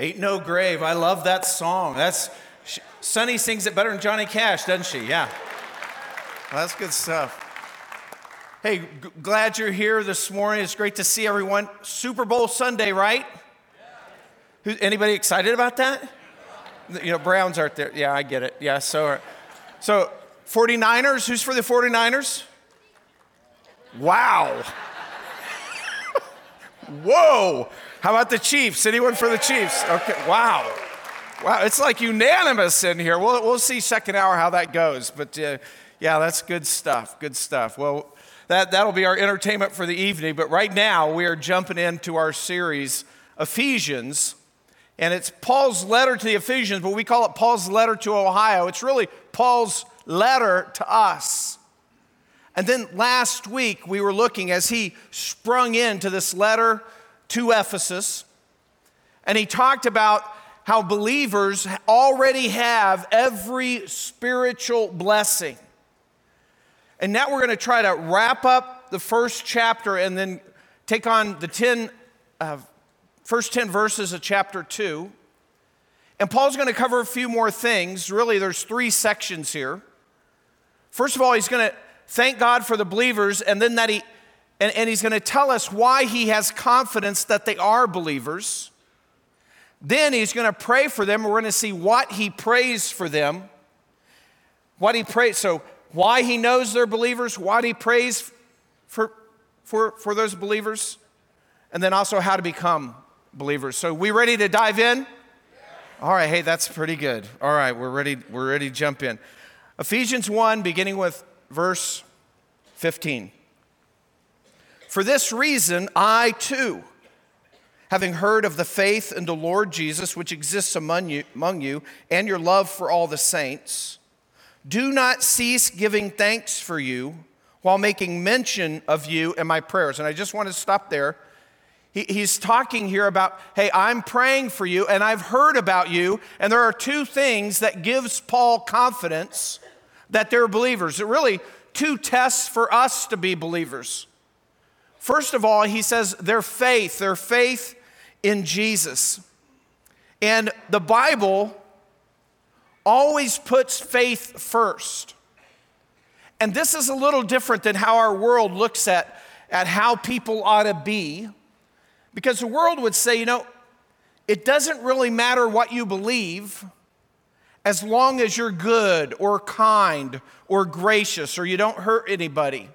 Ain't No Grave. I love that song. That's Sonny sings it better than Johnny Cash, doesn't she? Yeah. Well, that's good stuff. Hey, g- glad you're here this morning. It's great to see everyone. Super Bowl Sunday, right? Who, anybody excited about that? You know, Browns aren't there. Yeah, I get it. Yeah, so, so 49ers, who's for the 49ers? Wow. Whoa. How about the Chiefs? Anyone for the Chiefs? Okay, wow. Wow, it's like unanimous in here. We'll, we'll see second hour how that goes. But uh, yeah, that's good stuff. Good stuff. Well, that, that'll be our entertainment for the evening. But right now, we are jumping into our series, Ephesians. And it's Paul's letter to the Ephesians, but we call it Paul's letter to Ohio. It's really Paul's letter to us. And then last week, we were looking as he sprung into this letter to Ephesus, and he talked about how believers already have every spiritual blessing. And now we're going to try to wrap up the first chapter and then take on the 10, uh, first 10 verses of chapter 2. And Paul's going to cover a few more things. Really, there's three sections here. First of all, he's going to thank God for the believers, and then that he and, and he's going to tell us why he has confidence that they are believers. Then he's going to pray for them. We're going to see what he prays for them. What he prays. So, why he knows they're believers, what he prays for, for, for those believers, and then also how to become believers. So, we ready to dive in? All right, hey, that's pretty good. All right, we're ready, we're ready to jump in. Ephesians 1, beginning with verse 15. For this reason, I too, having heard of the faith in the Lord Jesus which exists among you, among you and your love for all the saints, do not cease giving thanks for you while making mention of you in my prayers. And I just want to stop there. He, he's talking here about, hey, I'm praying for you and I've heard about you. And there are two things that gives Paul confidence that they're believers. Really two tests for us to be believers. First of all, he says their faith, their faith in Jesus. And the Bible always puts faith first. And this is a little different than how our world looks at, at how people ought to be. Because the world would say, you know, it doesn't really matter what you believe as long as you're good or kind or gracious or you don't hurt anybody.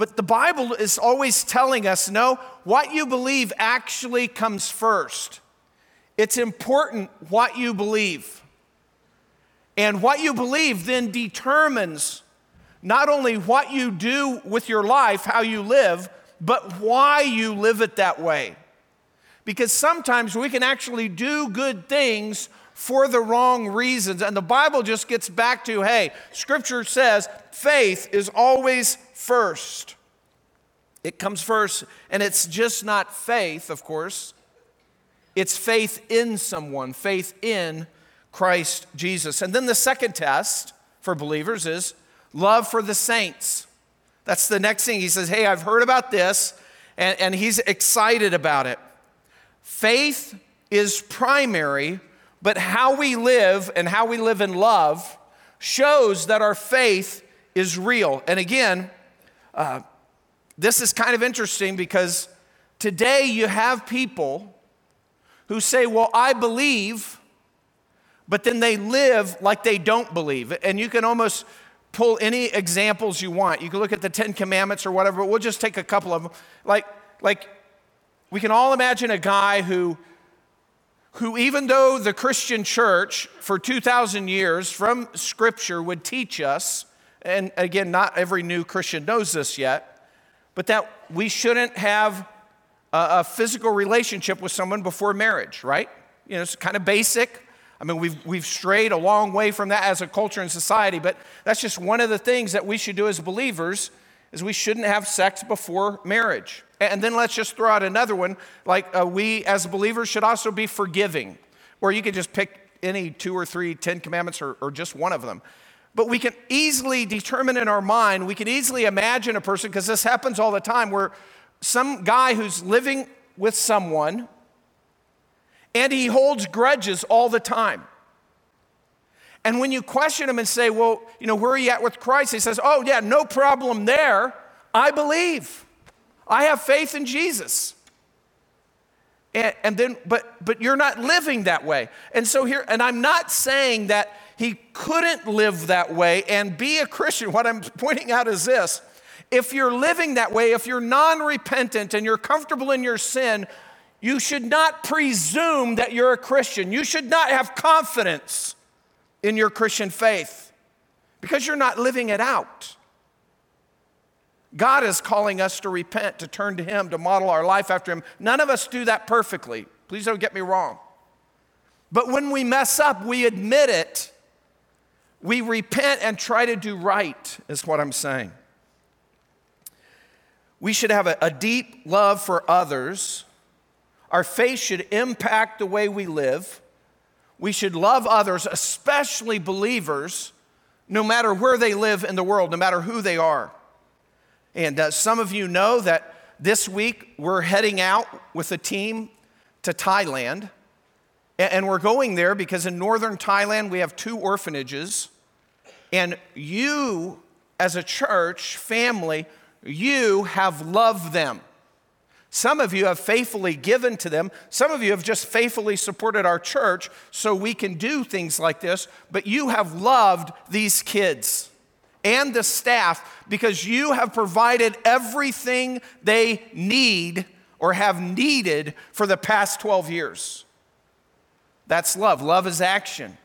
But the Bible is always telling us no, what you believe actually comes first. It's important what you believe. And what you believe then determines not only what you do with your life, how you live, but why you live it that way. Because sometimes we can actually do good things for the wrong reasons. And the Bible just gets back to hey, Scripture says faith is always first. It comes first, and it's just not faith, of course. It's faith in someone, faith in Christ Jesus. And then the second test for believers is love for the saints. That's the next thing. He says, Hey, I've heard about this, and, and he's excited about it. Faith is primary, but how we live and how we live in love shows that our faith is real. And again, uh, this is kind of interesting because today you have people who say, Well, I believe, but then they live like they don't believe. And you can almost pull any examples you want. You can look at the Ten Commandments or whatever, but we'll just take a couple of them. Like, like we can all imagine a guy who who, even though the Christian church for 2,000 years from Scripture would teach us, and again, not every new Christian knows this yet, but that we shouldn't have a, physical relationship with someone before marriage, right? You know, it's kind of basic. I mean, we've, we've strayed a long way from that as a culture and society, but that's just one of the things that we should do as believers is we shouldn't have sex before marriage. And then let's just throw out another one, like uh, we as believers should also be forgiving, or you can just pick any two or three Ten Commandments or, or just one of them. But we can easily determine in our mind, we can easily imagine a person, because this happens all the time, where some guy who's living with someone and he holds grudges all the time. And when you question him and say, Well, you know, where are you at with Christ? He says, Oh, yeah, no problem there. I believe. I have faith in Jesus. And, and, then, but, but you're not living that way. And so here, and I'm not saying that he couldn't live that way and be a Christian. What I'm pointing out is this if you're living that way, if you're non repentant and you're comfortable in your sin, you should not presume that you're a Christian. You should not have confidence in your Christian faith because you're not living it out. God is calling us to repent, to turn to Him, to model our life after Him. None of us do that perfectly. Please don't get me wrong. But when we mess up, we admit it. We repent and try to do right, is what I'm saying. We should have a, a deep love for others. Our faith should impact the way we live. We should love others, especially believers, no matter where they live in the world, no matter who they are. And uh, some of you know that this week we're heading out with a team to Thailand. And we're going there because in northern Thailand we have two orphanages. And you, as a church family, you have loved them. Some of you have faithfully given to them. Some of you have just faithfully supported our church so we can do things like this. But you have loved these kids and the staff because you have provided everything they need or have needed for the past 12 years. That's love. Love is action.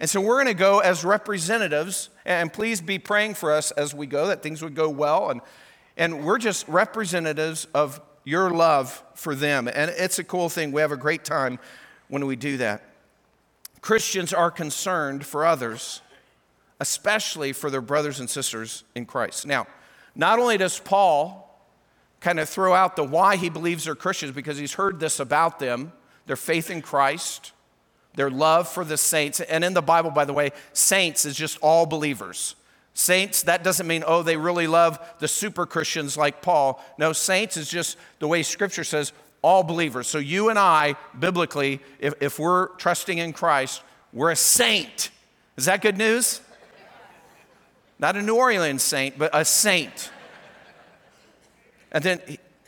And so we're going to go as representatives, and please be praying for us as we go that things would go well. And, and we're just representatives of your love for them. And it's a cool thing. We have a great time when we do that. Christians are concerned for others especially for their brothers and sisters in Christ. Now, not only does Paul kind of throw out the why he believes they're Christians because he's heard this about them, their faith in Christ, their love for the saints. And in the Bible, by the way, saints is just all believers. Saints, that doesn't mean, oh, they really love the super Christians like Paul. No, saints is just the way Scripture says all believers. So you and I, biblically, if, if we're trusting in Christ, we're a saint. Is that good news? Not a New Orleans saint, but a saint. And then,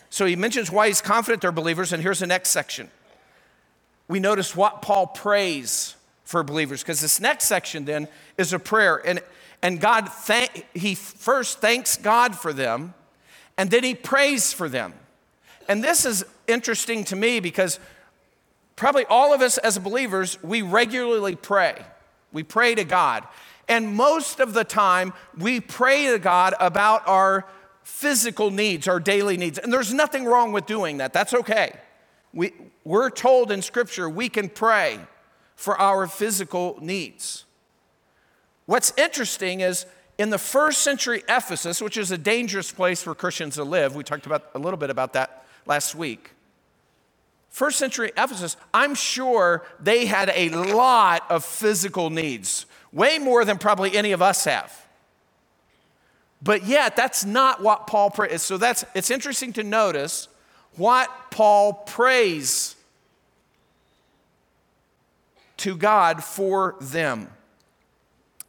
so he mentions why he's confident they're believers, and here's the next section. We notice what Paul prays for believers, because this next section then is a prayer. And, and God, thank, he first thanks God for them, and then he prays for them. And this is interesting to me because probably all of us as believers, we regularly pray. We pray to God. And most of the time, we pray to God about our physical needs, our daily needs. And there's nothing wrong with doing that. That's okay. We, we're told in Scripture we can pray for our physical needs. What's interesting is in the first century Ephesus, which is a dangerous place for Christians to live, we talked about a little bit about that last week. First century Ephesus, I'm sure they had a lot of physical needs way more than probably any of us have. But yet, that's not what Paul prays. So that's it's interesting to notice what Paul prays to God for them.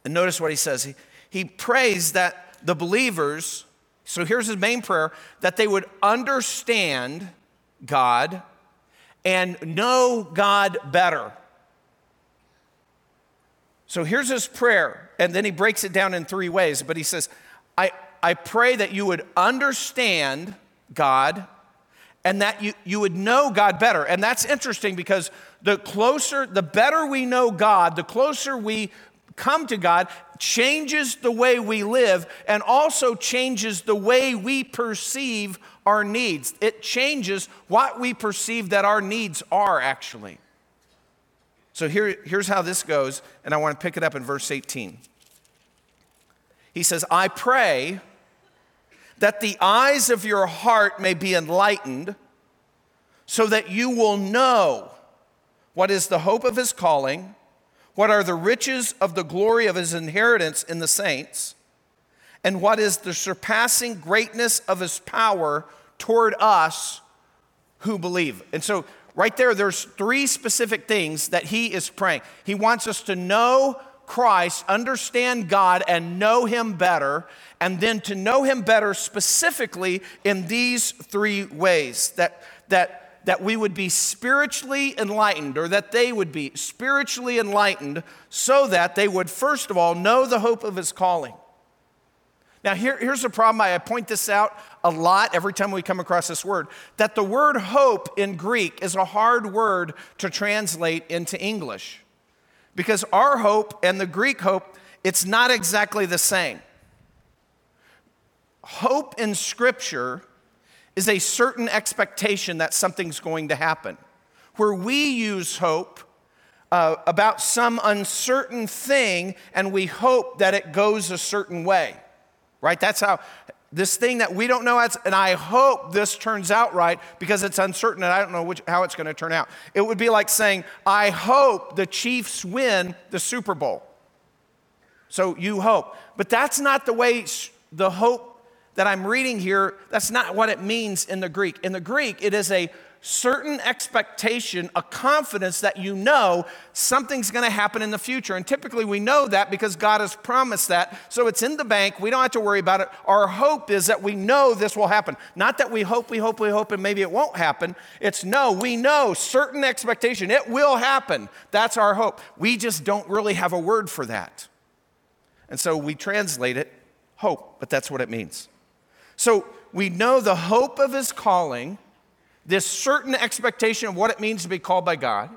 And notice what he says. He, he prays that the believers, so here's his main prayer, that they would understand God and know God better. So here's his prayer, and then he breaks it down in three ways. But he says, I, I pray that you would understand God and that you, you would know God better. And that's interesting because the closer, the better we know God, the closer we come to God, changes the way we live and also changes the way we perceive our needs. It changes what we perceive that our needs are actually. So here, here's how this goes, and I want to pick it up in verse 18. He says, I pray that the eyes of your heart may be enlightened, so that you will know what is the hope of his calling, what are the riches of the glory of his inheritance in the saints, and what is the surpassing greatness of his power toward us who believe. And so right there, there's three specific things that he is praying. He wants us to know Christ, understand God, and know him better, and then to know him better specifically in these three ways that, that that we would be spiritually enlightened, or that they would be spiritually enlightened, so that they would, first of all, know the hope of his calling. Now, here, here's the problem. I point this out a lot every time we come across this word that the word hope in Greek is a hard word to translate into English. Because our hope and the Greek hope, it's not exactly the same. Hope in Scripture is a certain expectation that something's going to happen. Where we use hope uh, about some uncertain thing and we hope that it goes a certain way, right? That's how this thing that we don't know, and I hope this turns out right because it's uncertain and I don't know which, how it's going to turn out. It would be like saying, I hope the Chiefs win the Super Bowl. So you hope. But that's not the way the hope that I'm reading here, that's not what it means in the Greek. In the Greek, it is a certain expectation, a confidence that you know something's going to happen in the future. And typically we know that because God has promised that. So it's in the bank. We don't have to worry about it. Our hope is that we know this will happen. Not that we hope, we hope, we hope, and maybe it won't happen. It's no, we know certain expectation. It will happen. That's our hope. We just don't really have a word for that. And so we translate it hope, but that's what it means. So we know the hope of his calling, this certain expectation of what it means to be called by God.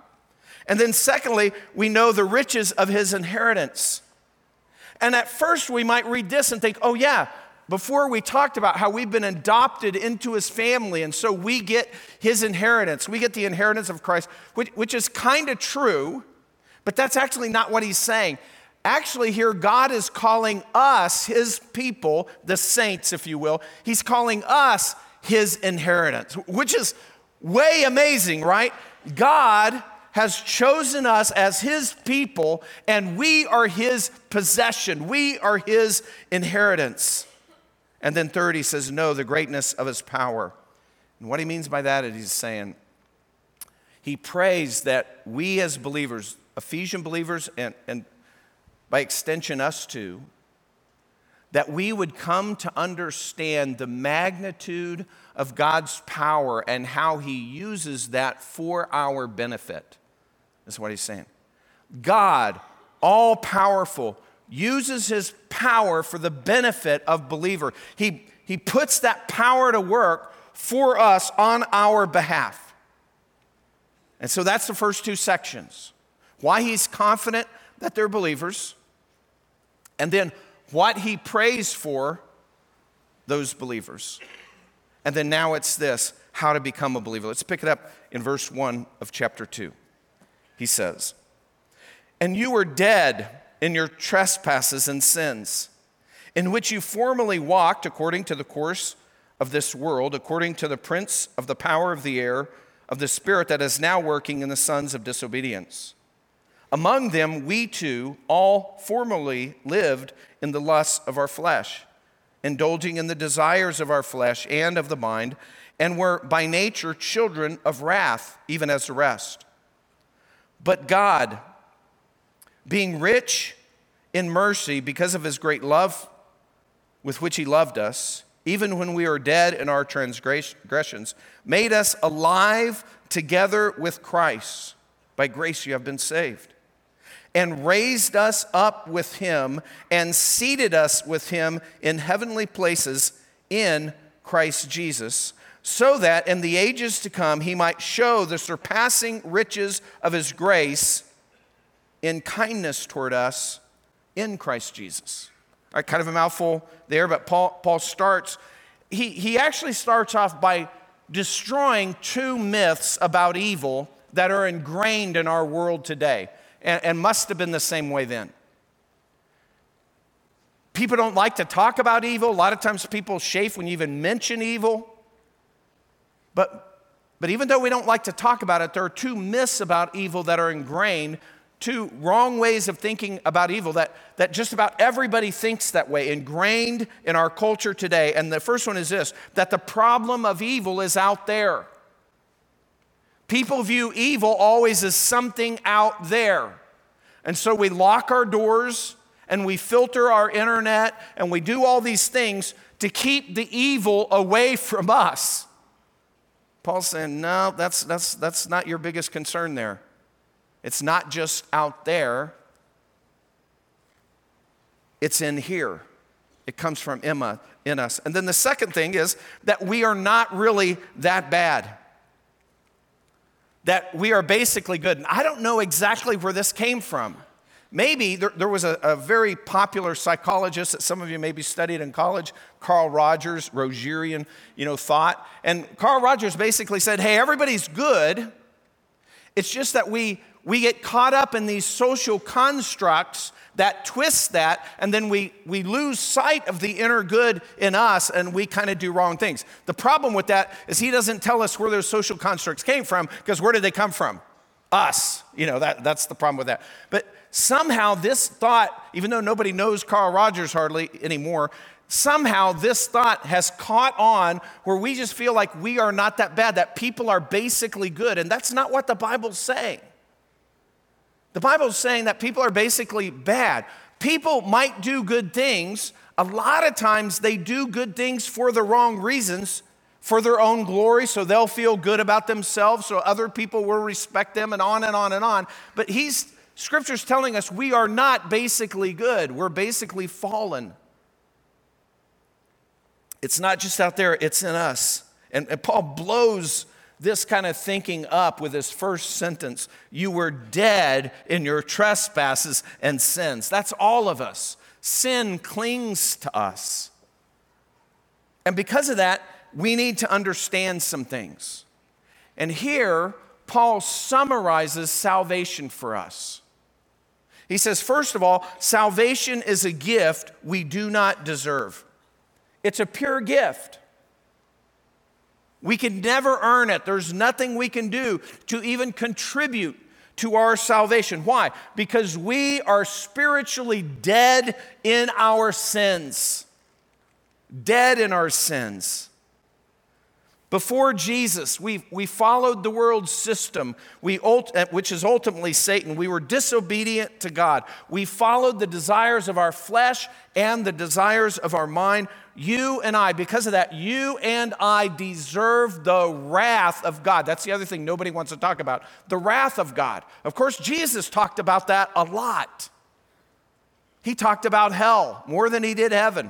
And then, secondly, we know the riches of his inheritance. And at first, we might read this and think, oh, yeah, before we talked about how we've been adopted into his family, and so we get his inheritance. We get the inheritance of Christ, which, which is kind of true, but that's actually not what he's saying. Actually, here, God is calling us, his people, the saints, if you will, he's calling us his inheritance, which is way amazing, right? God has chosen us as his people, and we are his possession. We are his inheritance. And then, third, he says, Know the greatness of his power. And what he means by that is he's saying, he prays that we as believers, Ephesian believers and, and by extension, us too, that we would come to understand the magnitude of God's power and how He uses that for our benefit. That's what He's saying. God, all powerful, uses His power for the benefit of believer. He, he puts that power to work for us on our behalf. And so that's the first two sections. Why He's confident that they're believers and then what he prays for those believers. And then now it's this how to become a believer. Let's pick it up in verse 1 of chapter 2. He says, And you were dead in your trespasses and sins, in which you formerly walked according to the course of this world, according to the prince of the power of the air, of the spirit that is now working in the sons of disobedience among them, we too all formerly lived in the lusts of our flesh, indulging in the desires of our flesh and of the mind, and were by nature children of wrath, even as the rest. But God, being rich in mercy because of his great love with which he loved us, even when we were dead in our transgressions, made us alive together with Christ. By grace you have been saved and raised us up with him and seated us with him in heavenly places in Christ Jesus, so that in the ages to come he might show the surpassing riches of his grace in kindness toward us in Christ Jesus. All right, kind of a mouthful there, but Paul, Paul starts, he, he actually starts off by destroying two myths about evil that are ingrained in our world today and, and must have been the same way then. People don't like to talk about evil. A lot of times people chafe when you even mention evil. But, but even though we don't like to talk about it, there are two myths about evil that are ingrained, two wrong ways of thinking about evil that, that just about everybody thinks that way, ingrained in our culture today. And the first one is this that the problem of evil is out there. People view evil always as something out there. And so we lock our doors and we filter our internet and we do all these things to keep the evil away from us. Paul's saying, no, that's, that's, that's not your biggest concern there. It's not just out there, it's in here. It comes from Emma in us. And then the second thing is that we are not really that bad. That we are basically good. And I don't know exactly where this came from. Maybe there, there was a, a, very popular psychologist that some of you maybe studied in college, Carl Rogers, Rogerian, you know, thought. And Carl Rogers basically said, hey, everybody's good. It's just that we, we get caught up in these social constructs that twist that, and then we, we lose sight of the inner good in us and we kind of do wrong things. The problem with that is he doesn't tell us where those social constructs came from, because where did they come from? Us. You know, that, that's the problem with that. But somehow this thought, even though nobody knows Carl Rogers hardly anymore, somehow this thought has caught on where we just feel like we are not that bad, that people are basically good. And that's not what the Bible's saying. The Bible's saying that people are basically bad. People might do good things. A lot of times they do good things for the wrong reasons, for their own glory, so they'll feel good about themselves, so other people will respect them, and on and on and on. But he's Scripture's telling us we are not basically good, we're basically fallen. It's not just out there, it's in us. And, and Paul blows this kind of thinking up with his first sentence You were dead in your trespasses and sins. That's all of us. Sin clings to us. And because of that, we need to understand some things. And here, Paul summarizes salvation for us. He says, first of all, salvation is a gift we do not deserve. It's a pure gift. We can never earn it. There's nothing we can do to even contribute to our salvation. Why? Because we are spiritually dead in our sins. Dead in our sins. Before Jesus, we, we followed the world's system, we, uh, which is ultimately Satan. We were disobedient to God. We followed the desires of our flesh and the desires of our mind. You and I, because of that, you and I deserve the wrath of God. That's the other thing nobody wants to talk about the wrath of God. Of course, Jesus talked about that a lot. He talked about hell more than he did heaven.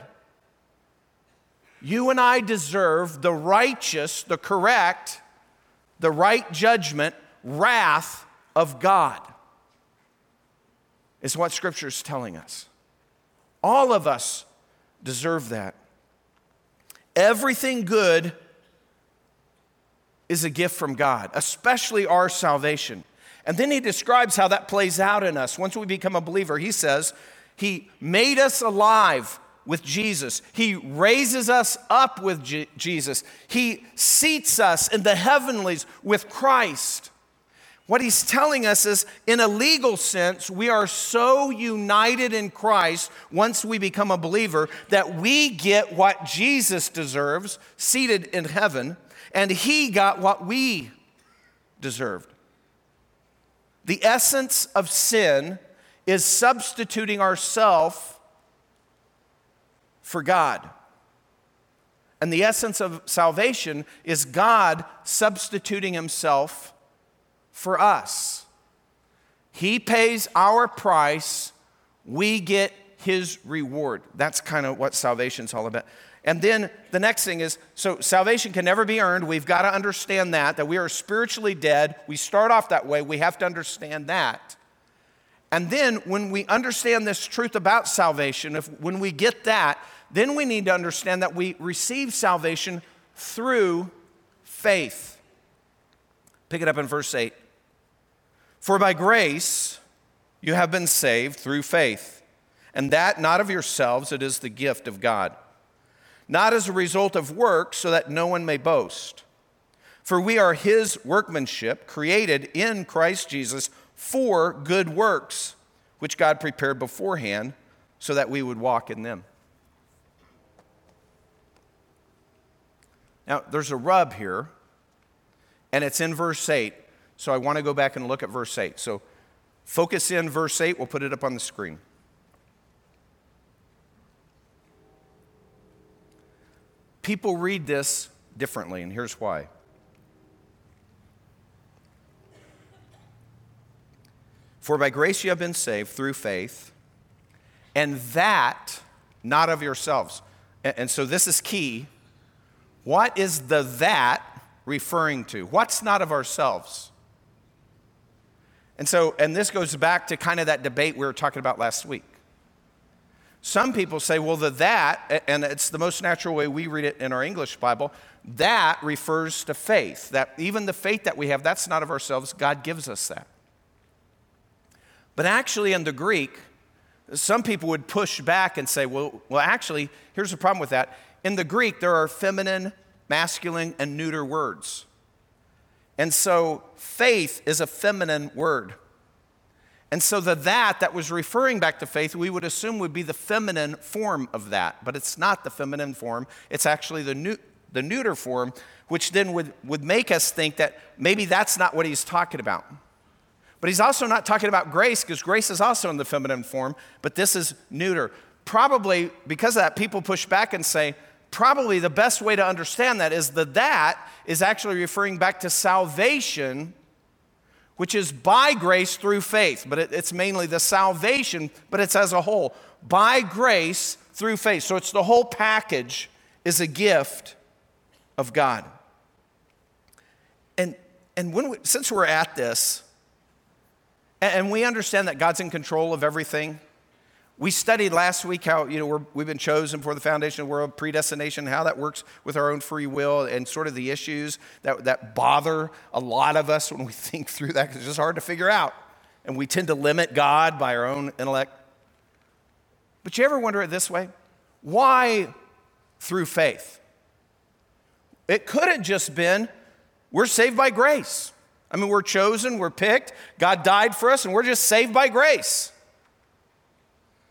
You and I deserve the righteous, the correct, the right judgment, wrath of God, is what Scripture is telling us. All of us deserve that. Everything good is a gift from God, especially our salvation. And then he describes how that plays out in us. Once we become a believer, he says, He made us alive with Jesus. He raises us up with G- Jesus. He seats us in the heavenlies with Christ. What he's telling us is, in a legal sense, we are so united in Christ once we become a believer that we get what Jesus deserves, seated in heaven, and he got what we deserved. The essence of sin is substituting ourselves for God. And the essence of salvation is God substituting himself for us. He pays our price, we get his reward. That's kind of what salvation's all about. And then the next thing is so salvation can never be earned. We've got to understand that, that we are spiritually dead. We start off that way. We have to understand that. And then when we understand this truth about salvation, if when we get that, then we need to understand that we receive salvation through faith. Pick it up in verse 8. For by grace you have been saved through faith, and that not of yourselves, it is the gift of God, not as a result of works, so that no one may boast. For we are his workmanship, created in Christ Jesus for good works, which God prepared beforehand so that we would walk in them. Now, there's a rub here, and it's in verse 8. So I want to go back and look at verse 8. So focus in verse 8, we'll put it up on the screen. People read this differently, and here's why. For by grace you have been saved through faith, and that not of yourselves. And so this is key. What is the that referring to? What's not of ourselves? And so, and this goes back to kind of that debate we were talking about last week. Some people say, well, the that, and it's the most natural way we read it in our English Bible, that refers to faith. That even the faith that we have, that's not of ourselves. God gives us that. But actually, in the Greek, some people would push back and say, well, well, actually, here's the problem with that. In the Greek, there are feminine, masculine, and neuter words. And so faith is a feminine word. And so the that that was referring back to faith, we would assume would be the feminine form of that. But it's not the feminine form, it's actually the, new, the neuter form, which then would, would make us think that maybe that's not what he's talking about. But he's also not talking about grace because grace is also in the feminine form, but this is neuter. Probably because of that, people push back and say, probably the best way to understand that is that that is actually referring back to salvation, which is by grace through faith. But it, it's mainly the salvation, but it's as a whole. By grace through faith. So it's the whole package is a gift of God. And, and when we, since we're at this, and we understand that God's in control of everything. We studied last week how, you know, we have been chosen for the foundation of the world, predestination, how that works with our own free will and sort of the issues that, that bother a lot of us when we think through that because it's just hard to figure out. And we tend to limit God by our own intellect. But you ever wonder it this way? Why through faith? It could have just been we're saved by grace. I mean, we're chosen, we're picked, God died for us, and we're just saved by grace.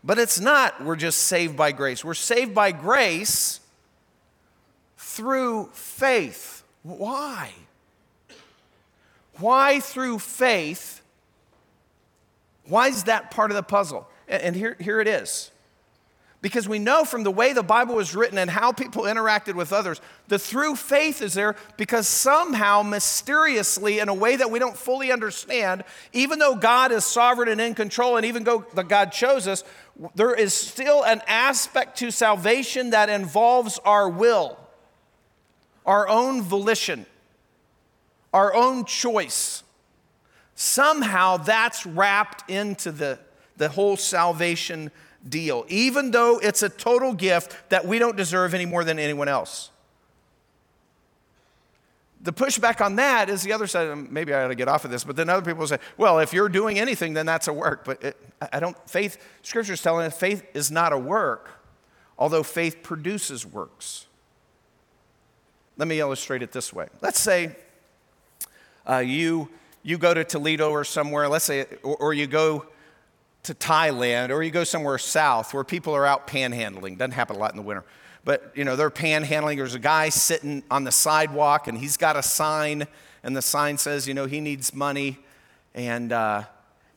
But it's not, we're just saved by grace. We're saved by grace through faith. Why? Why through faith? Why is that part of the puzzle? And here, here it is. Because we know from the way the Bible was written and how people interacted with others, the through faith is there because somehow, mysteriously, in a way that we don't fully understand, even though God is sovereign and in control, and even though God chose us, there is still an aspect to salvation that involves our will, our own volition, our own choice. Somehow that's wrapped into the, the whole salvation deal, even though it's a total gift that we don't deserve any more than anyone else. The pushback on that is the other side. Maybe I ought to get off of this, but then other people say, well, if you're doing anything, then that's a work. But it, I don't, faith, Scripture is telling us faith is not a work, although faith produces works. Let me illustrate it this way. Let's say uh, you, you go to Toledo or somewhere, let's say, or, or you go to Thailand or you go somewhere south where people are out panhandling. Doesn't happen a lot in the winter. But, you know, they're panhandling. There's a guy sitting on the sidewalk and he's got a sign and the sign says, you know, he needs money. And, uh,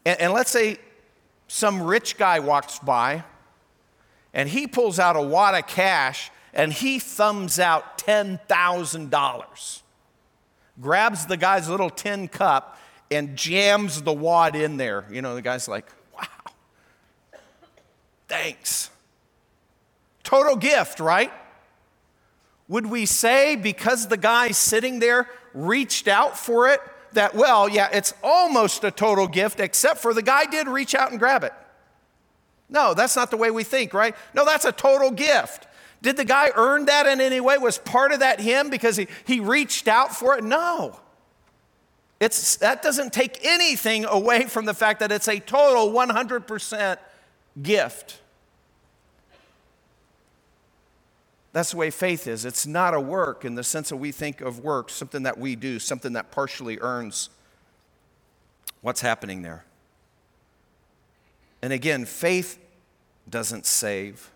and, and let's say some rich guy walks by and he pulls out a wad of cash and he thumbs out $10,000. Grabs the guy's little tin cup and jams the wad in there. You know, the guy's like, Thanks. Total gift, right? Would we say because the guy sitting there reached out for it, that, well, yeah, it's almost a total gift, except for the guy did reach out and grab it? No, that's not the way we think, right? No, that's a total gift. Did the guy earn that in any way? Was part of that him because he, he reached out for it? No. It's, that doesn't take anything away from the fact that it's a total 100% gift. That's the way faith is. It's not a work in the sense that we think of work, something that we do, something that partially earns. What's happening there? And again, faith doesn't save.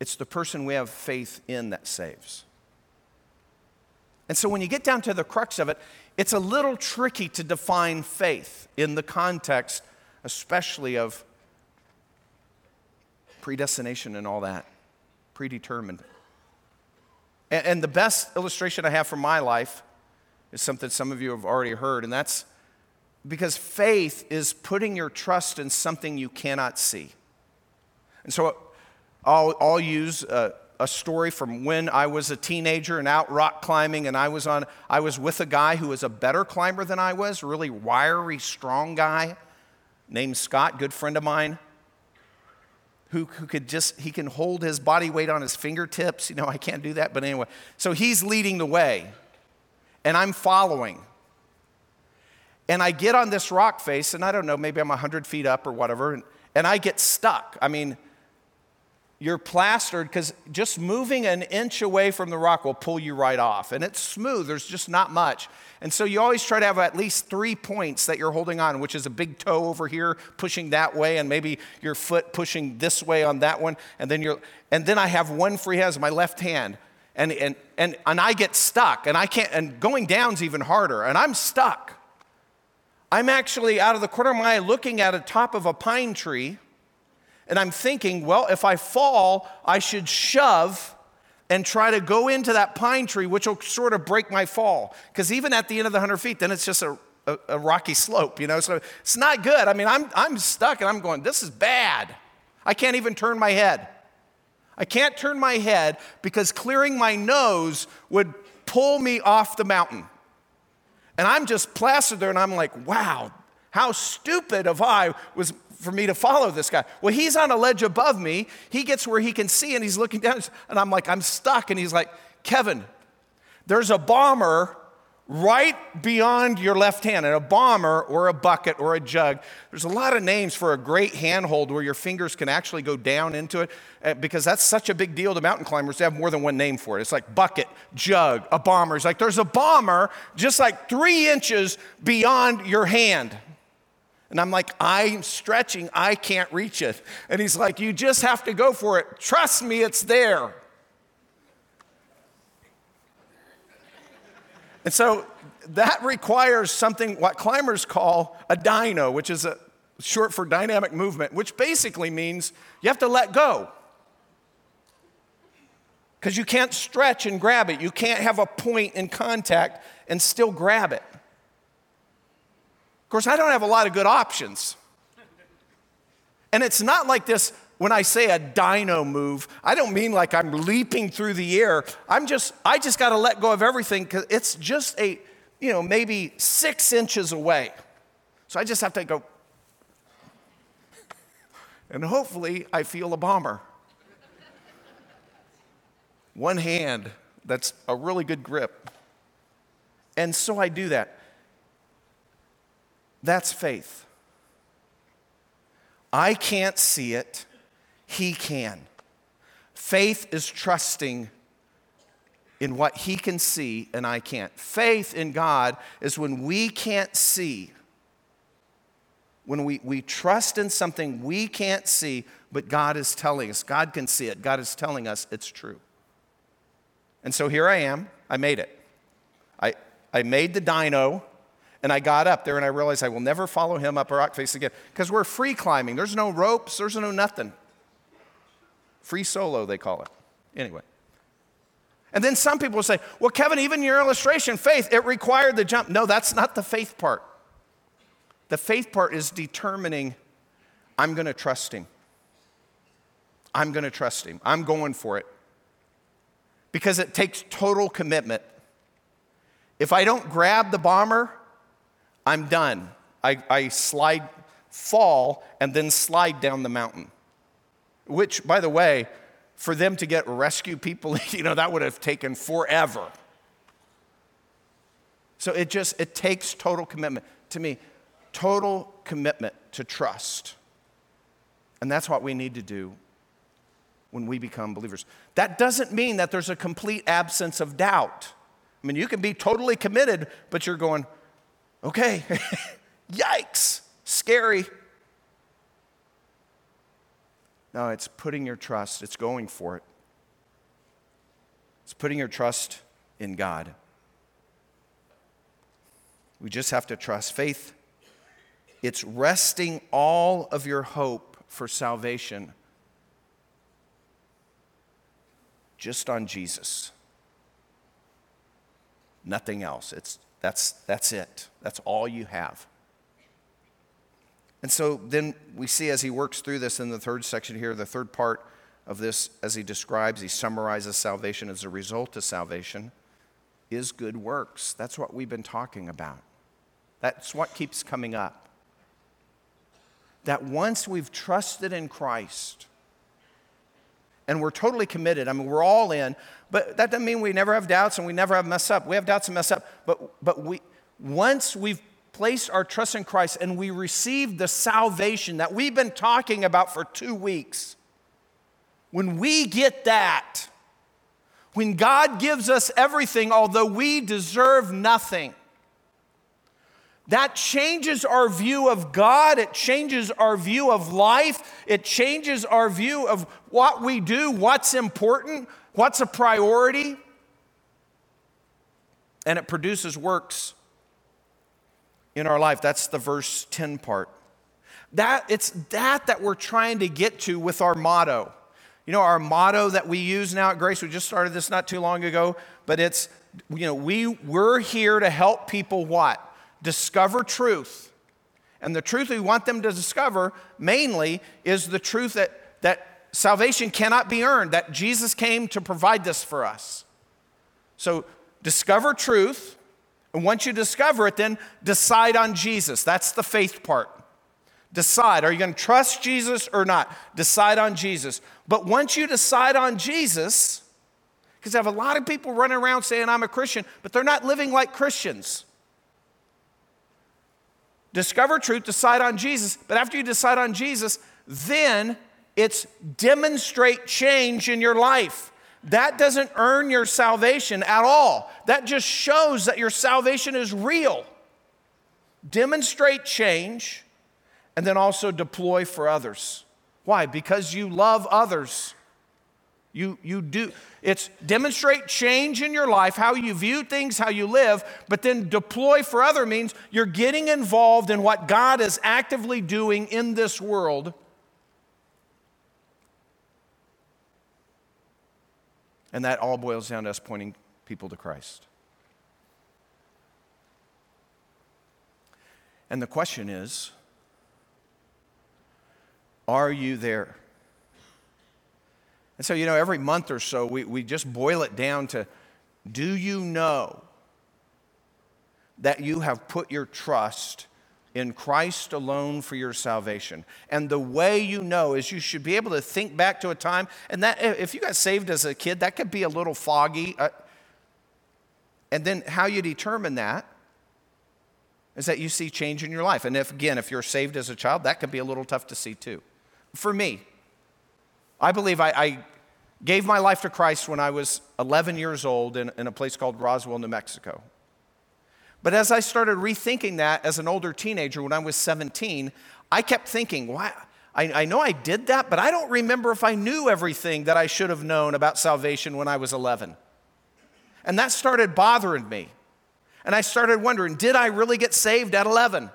It's the person we have faith in that saves. And so when you get down to the crux of it, it's a little tricky to define faith in the context, especially of predestination and all that, predetermined. And, and the best illustration I have from my life is something some of you have already heard, and that's because faith is putting your trust in something you cannot see. And so I'll, I'll use a, a, story from when I was a teenager and out rock climbing, and I was, on, I was with a guy who was a better climber than I was, really wiry, strong guy named Scott, good friend of mine. Who, who could just, he can hold his body weight on his fingertips. You know, I can't do that, but anyway. So he's leading the way, and I'm following. And I get on this rock face, and I don't know, maybe I'm 100 feet up or whatever, and, and I get stuck. I mean, you're plastered because just moving an inch away from the rock will pull you right off. And it's smooth, there's just not much. And so you always try to have at least three points that you're holding on, which is a big toe over here pushing that way, and maybe your foot pushing this way on that one. And then you're and then I have one free hand, my left hand. And, and, and, and I get stuck, and I can't, and going down's even harder, and I'm stuck. I'm actually out of the corner of my eye looking at the top of a pine tree and I'm thinking, well, if I fall, I should shove and try to go into that pine tree, which will sort of break my fall. Because even at the end of the 100 feet, then it's just a, a, a, rocky slope, you know? So it's not good. I mean, I'm, I'm stuck and I'm going, this is bad. I can't even turn my head. I can't turn my head because clearing my nose would pull me off the mountain. And I'm just plastered there and I'm like, wow, how stupid of I was for me to follow this guy. Well, he's on a ledge above me. He gets where he can see and he's looking down, and I'm like, I'm stuck. And he's like, Kevin, there's a bomber right beyond your left hand, and a bomber or a bucket or a jug. There's a lot of names for a great handhold where your fingers can actually go down into it eh, because that's such a big deal to mountain climbers to have more than one name for it. It's like bucket, jug, a bomber. It's like there's a bomber just like three inches beyond your hand. And I'm like, I'm stretching, I can't reach it. And he's like, You just have to go for it. Trust me, it's there. And so that requires something what climbers call a dyno, which is a short for dynamic movement, which basically means you have to let go. Because you can't stretch and grab it. You can't have a point in contact and still grab it. Of course, I don't have a lot of good options. And it's not like this when I say a dyno move, I don't mean like I'm leaping through the air. I'm just, I just got to let go of everything because it's just a, you know, maybe six inches away. So I just have to go. And hopefully I feel a bomber. One hand, that's a really good grip. And so I do that. That's faith. I can't see it, He can. Faith is trusting in what He can see and I can't. Faith in God is when we can't see, when we, we trust in something we can't see, but God is telling us, God can see it, God is telling us it's true. And so here I am, I made it. I, I made the dyno. And I got up there and I realized I will never follow him up a rock face again because we're free climbing. There's no ropes, there's no nothing. Free solo, they call it. Anyway. And then some people say, well, Kevin, even your illustration, faith, it required the jump. No, that's not the faith part. The faith part is determining I'm going to trust him. I'm going to trust him. I'm going for it. Because it takes total commitment. If I don't grab the bomber, I'm done. I, I slide, fall, and then slide down the mountain. Which, by the way, for them to get rescue people, you know, that would have taken forever. So it just, it takes total commitment. To me, total commitment to trust. And that's what we need to do when we become believers. That doesn't mean that there's a complete absence of doubt. I mean, you can be totally committed, but you're going, Okay, yikes, scary. No, it's putting your trust, it's going for it. It's putting your trust in God. We just have to trust. Faith, it's resting all of your hope for salvation just on Jesus. Nothing else. It's, that's, that's it. That's all you have. And so then we see as he works through this in the third section here, the third part of this, as he describes, he summarizes salvation as a result of salvation, is good works. That's what we've been talking about. That's what keeps coming up. That once we've trusted in Christ and we're totally committed, I mean, we're all in, but that doesn't mean we never have doubts and we never have mess up. We have doubts and mess up, but, but we, once we've placed our trust in Christ and we received the salvation that we've been talking about for two weeks, when we get that, when God gives us everything, although we deserve nothing, that changes our view of God. It changes our view of life. It changes our view of what we do, what's important, what's a priority. And it produces works in our life. That's the verse 10 part. That, it's that that we're trying to get to with our motto. You know, our motto that we use now at Grace, we just started this not too long ago, but it's, you know, we, we're here to help people what? Discover truth. And the truth we want them to discover mainly is the truth that, that salvation cannot be earned, that Jesus came to provide this for us. So discover truth, and once you discover it, then decide on Jesus. That's the faith part. Decide. Are you going to trust Jesus or not? Decide on Jesus. But once you decide on Jesus, because I have a lot of people running around saying, I'm a Christian, but they're not living like Christians. Discover truth, decide on Jesus. But after you decide on Jesus, then it's demonstrate change in your life. That doesn't earn your salvation at all. That just shows that your salvation is real. Demonstrate change and then also deploy for others. Why? Because you love others. You, you do, it's demonstrate change in your life, how you view things, how you live, but then deploy for other means you're getting involved in what God is actively doing in this world And that all boils down to us pointing people to Christ. And the question is are you there? And so, you know, every month or so, we, we just boil it down to do you know that you have put your trust in Christ alone for your salvation. And the way you know is you should be able to think back to a time, and that if you got saved as a kid, that could be a little foggy. Uh, and then how you determine that is that you see change in your life. And if again, if you're saved as a child, that could be a little tough to see too. For me, I believe I, I gave my life to Christ when I was 11 years old in, in a place called Roswell, New Mexico. But as I started rethinking that as an older teenager when I was 17, I kept thinking, why? I, I, know I did that, but I don't remember if I knew everything that I should have known about salvation when I was 11. And that started bothering me. And I started wondering, did I really get saved at 11?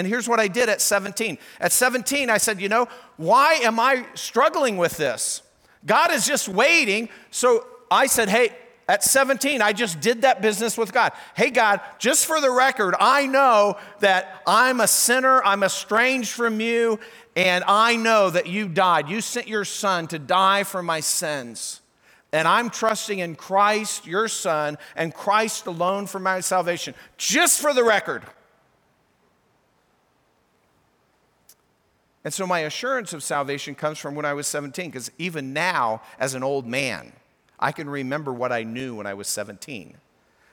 And here's what I did at 17. At 17, I said, you know, why am I struggling with this? God is just waiting. So I said, hey, at 17, I just did that business with God. Hey, God, just for the record, I know that I'm a sinner, I'm estranged from you, and I know that you died. You sent your son to die for my sins. And I'm trusting in Christ, your son, and Christ alone for my salvation. Just for the record. And so my assurance of salvation comes from when I was 17, because even now, as an old man, I can remember what I knew when I was 17.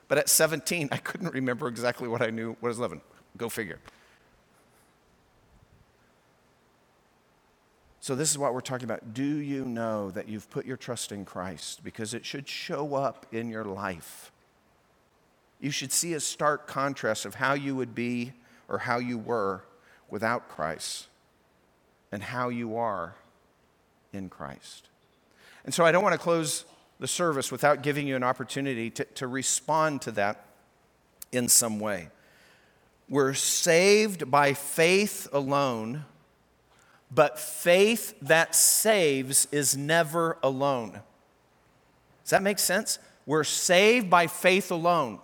But at 17, I couldn't remember exactly what I knew when I was 11. Go figure. So, this is what we're talking about. Do you know that you've put your trust in Christ? Because it should show up in your life. You should see a stark contrast of how you would be or how you were without Christ and how you are in Christ. And so, I don't want to close the service without giving you an opportunity to, to respond to that in some way. We're saved by faith alone, but faith that saves is never alone. Does that make sense? We're saved by faith alone.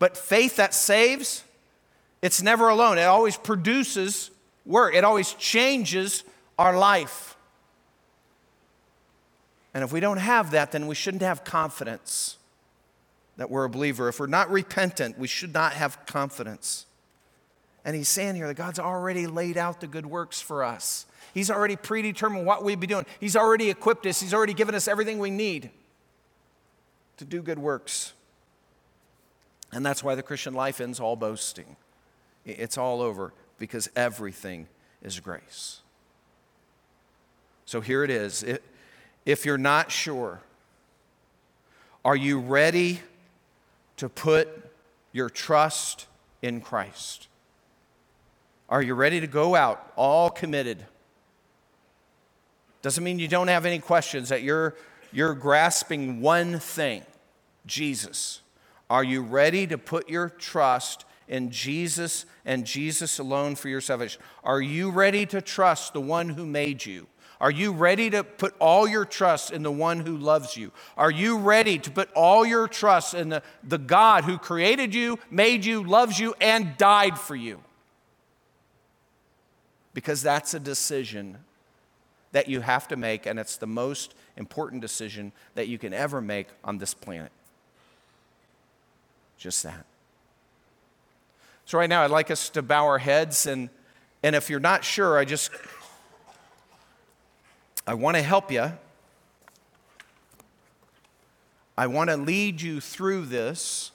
But faith that saves, it's never alone. It always produces work, it always changes our life. And if we don't have that, then we shouldn't have confidence that we're a believer. If we're not repentant, we should not have confidence. And he's saying here that God's already laid out the good works for us. He's already predetermined what we'd be doing. He's already equipped us. He's already given us everything we need to do good works. And that's why the Christian life ends all boasting. It's all over because everything is grace. So here it is. If you're not sure, are you ready to put your trust in Christ? Are you ready to go out all committed? Doesn't mean you don't have any questions, that you're, you're grasping one thing Jesus. Are you ready to put your trust in Jesus and Jesus alone for your salvation? Are you ready to trust the one who made you? Are you ready to put all your trust in the one who loves you? Are you ready to put all your trust in the, the God who created you, made you, loves you, and died for you? Because that's a decision that you have to make, and it's the most important decision that you can ever make on this planet. Just that. So, right now, I'd like us to bow our heads, and, and if you're not sure, I just I want to help you. I want to lead you through this.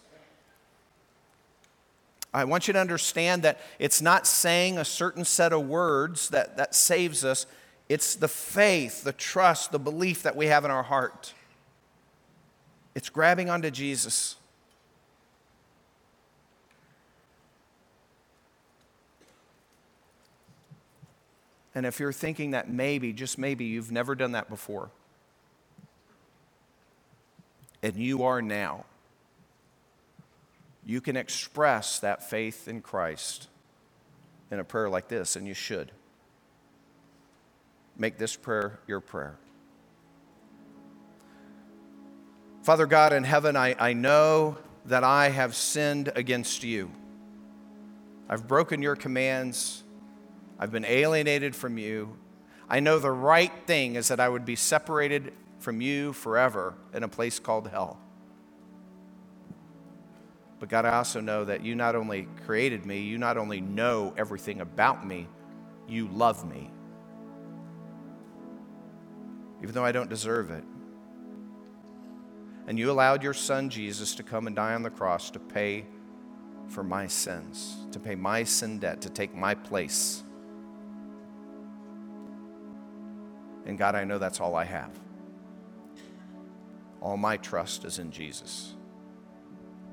I want you to understand that it's not saying a certain set of words that, that saves us, it's the faith, the trust, the belief that we have in our heart. It's grabbing onto Jesus. And if you're thinking that maybe, just maybe, you've never done that before, and you are now, you can express that faith in Christ in a prayer like this, and you should. Make this prayer your prayer. Father God in heaven, I, I know that I have sinned against you. I've broken your commands. I've been alienated from you. I know the right thing is that I would be separated from you forever in a place called hell. But God, I also know that you not only created me, you not only know everything about me, you love me. Even though I don't deserve it. And you allowed your son Jesus to come and die on the cross to pay for my sins, to pay my sin debt, to take my place. And God, I know that's all I have. All my trust is in Jesus.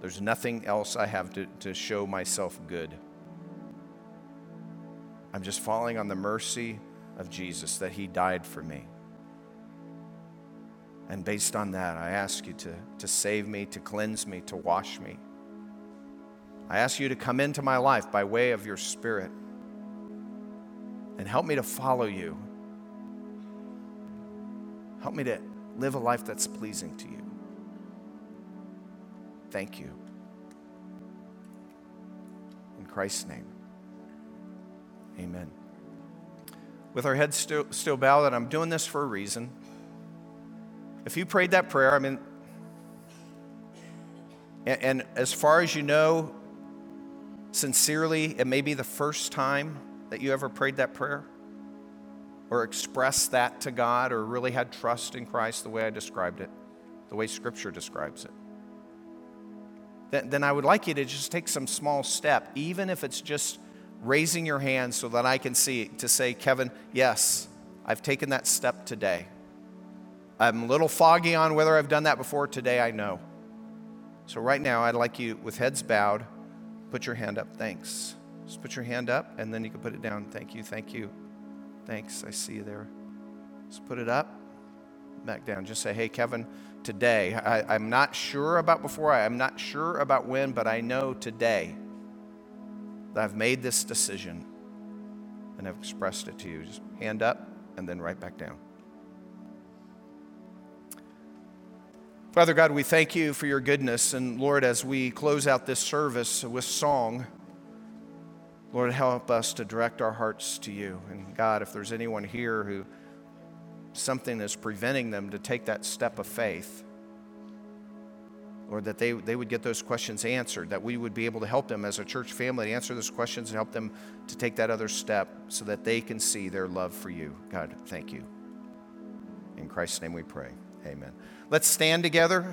There's nothing else I have to, to show myself good. I'm just falling on the mercy of Jesus that He died for me. And based on that, I ask you to, to save me, to cleanse me, to wash me. I ask you to come into my life by way of your Spirit and help me to follow you Help me to live a life that's pleasing to you. Thank you. In Christ's name, amen. With our heads still, still bowed, and I'm doing this for a reason. If you prayed that prayer, I mean, and, and as far as you know, sincerely, it may be the first time that you ever prayed that prayer or expressed that to God or really had trust in Christ the way I described it, the way Scripture describes it, then, then I would like you to just take some small step, even if it's just raising your hand so that I can see, to say, Kevin, yes, I've taken that step today. I'm a little foggy on whether I've done that before. Today, I know. So, right now, I'd like you, with heads bowed, put your hand up. Thanks. Just put your hand up, and then you can put it down. Thank you, thank you. Thanks. I see you there. Just put it up, back down. Just say, hey, Kevin, today. I, I'm not sure about before, I'm not sure about when, but I know today that I've made this decision and I've expressed it to you. Just hand up and then right back down. Father God, we thank you for your goodness. And Lord, as we close out this service with song, Lord, help us to direct our hearts to you. And God, if there's anyone here who something is preventing them to take that step of faith, Lord, that they, they would get those questions answered, that we would be able to help them as a church family to answer those questions and help them to take that other step so that they can see their love for you. God, thank you. In Christ's name we pray. Amen. Let's stand together.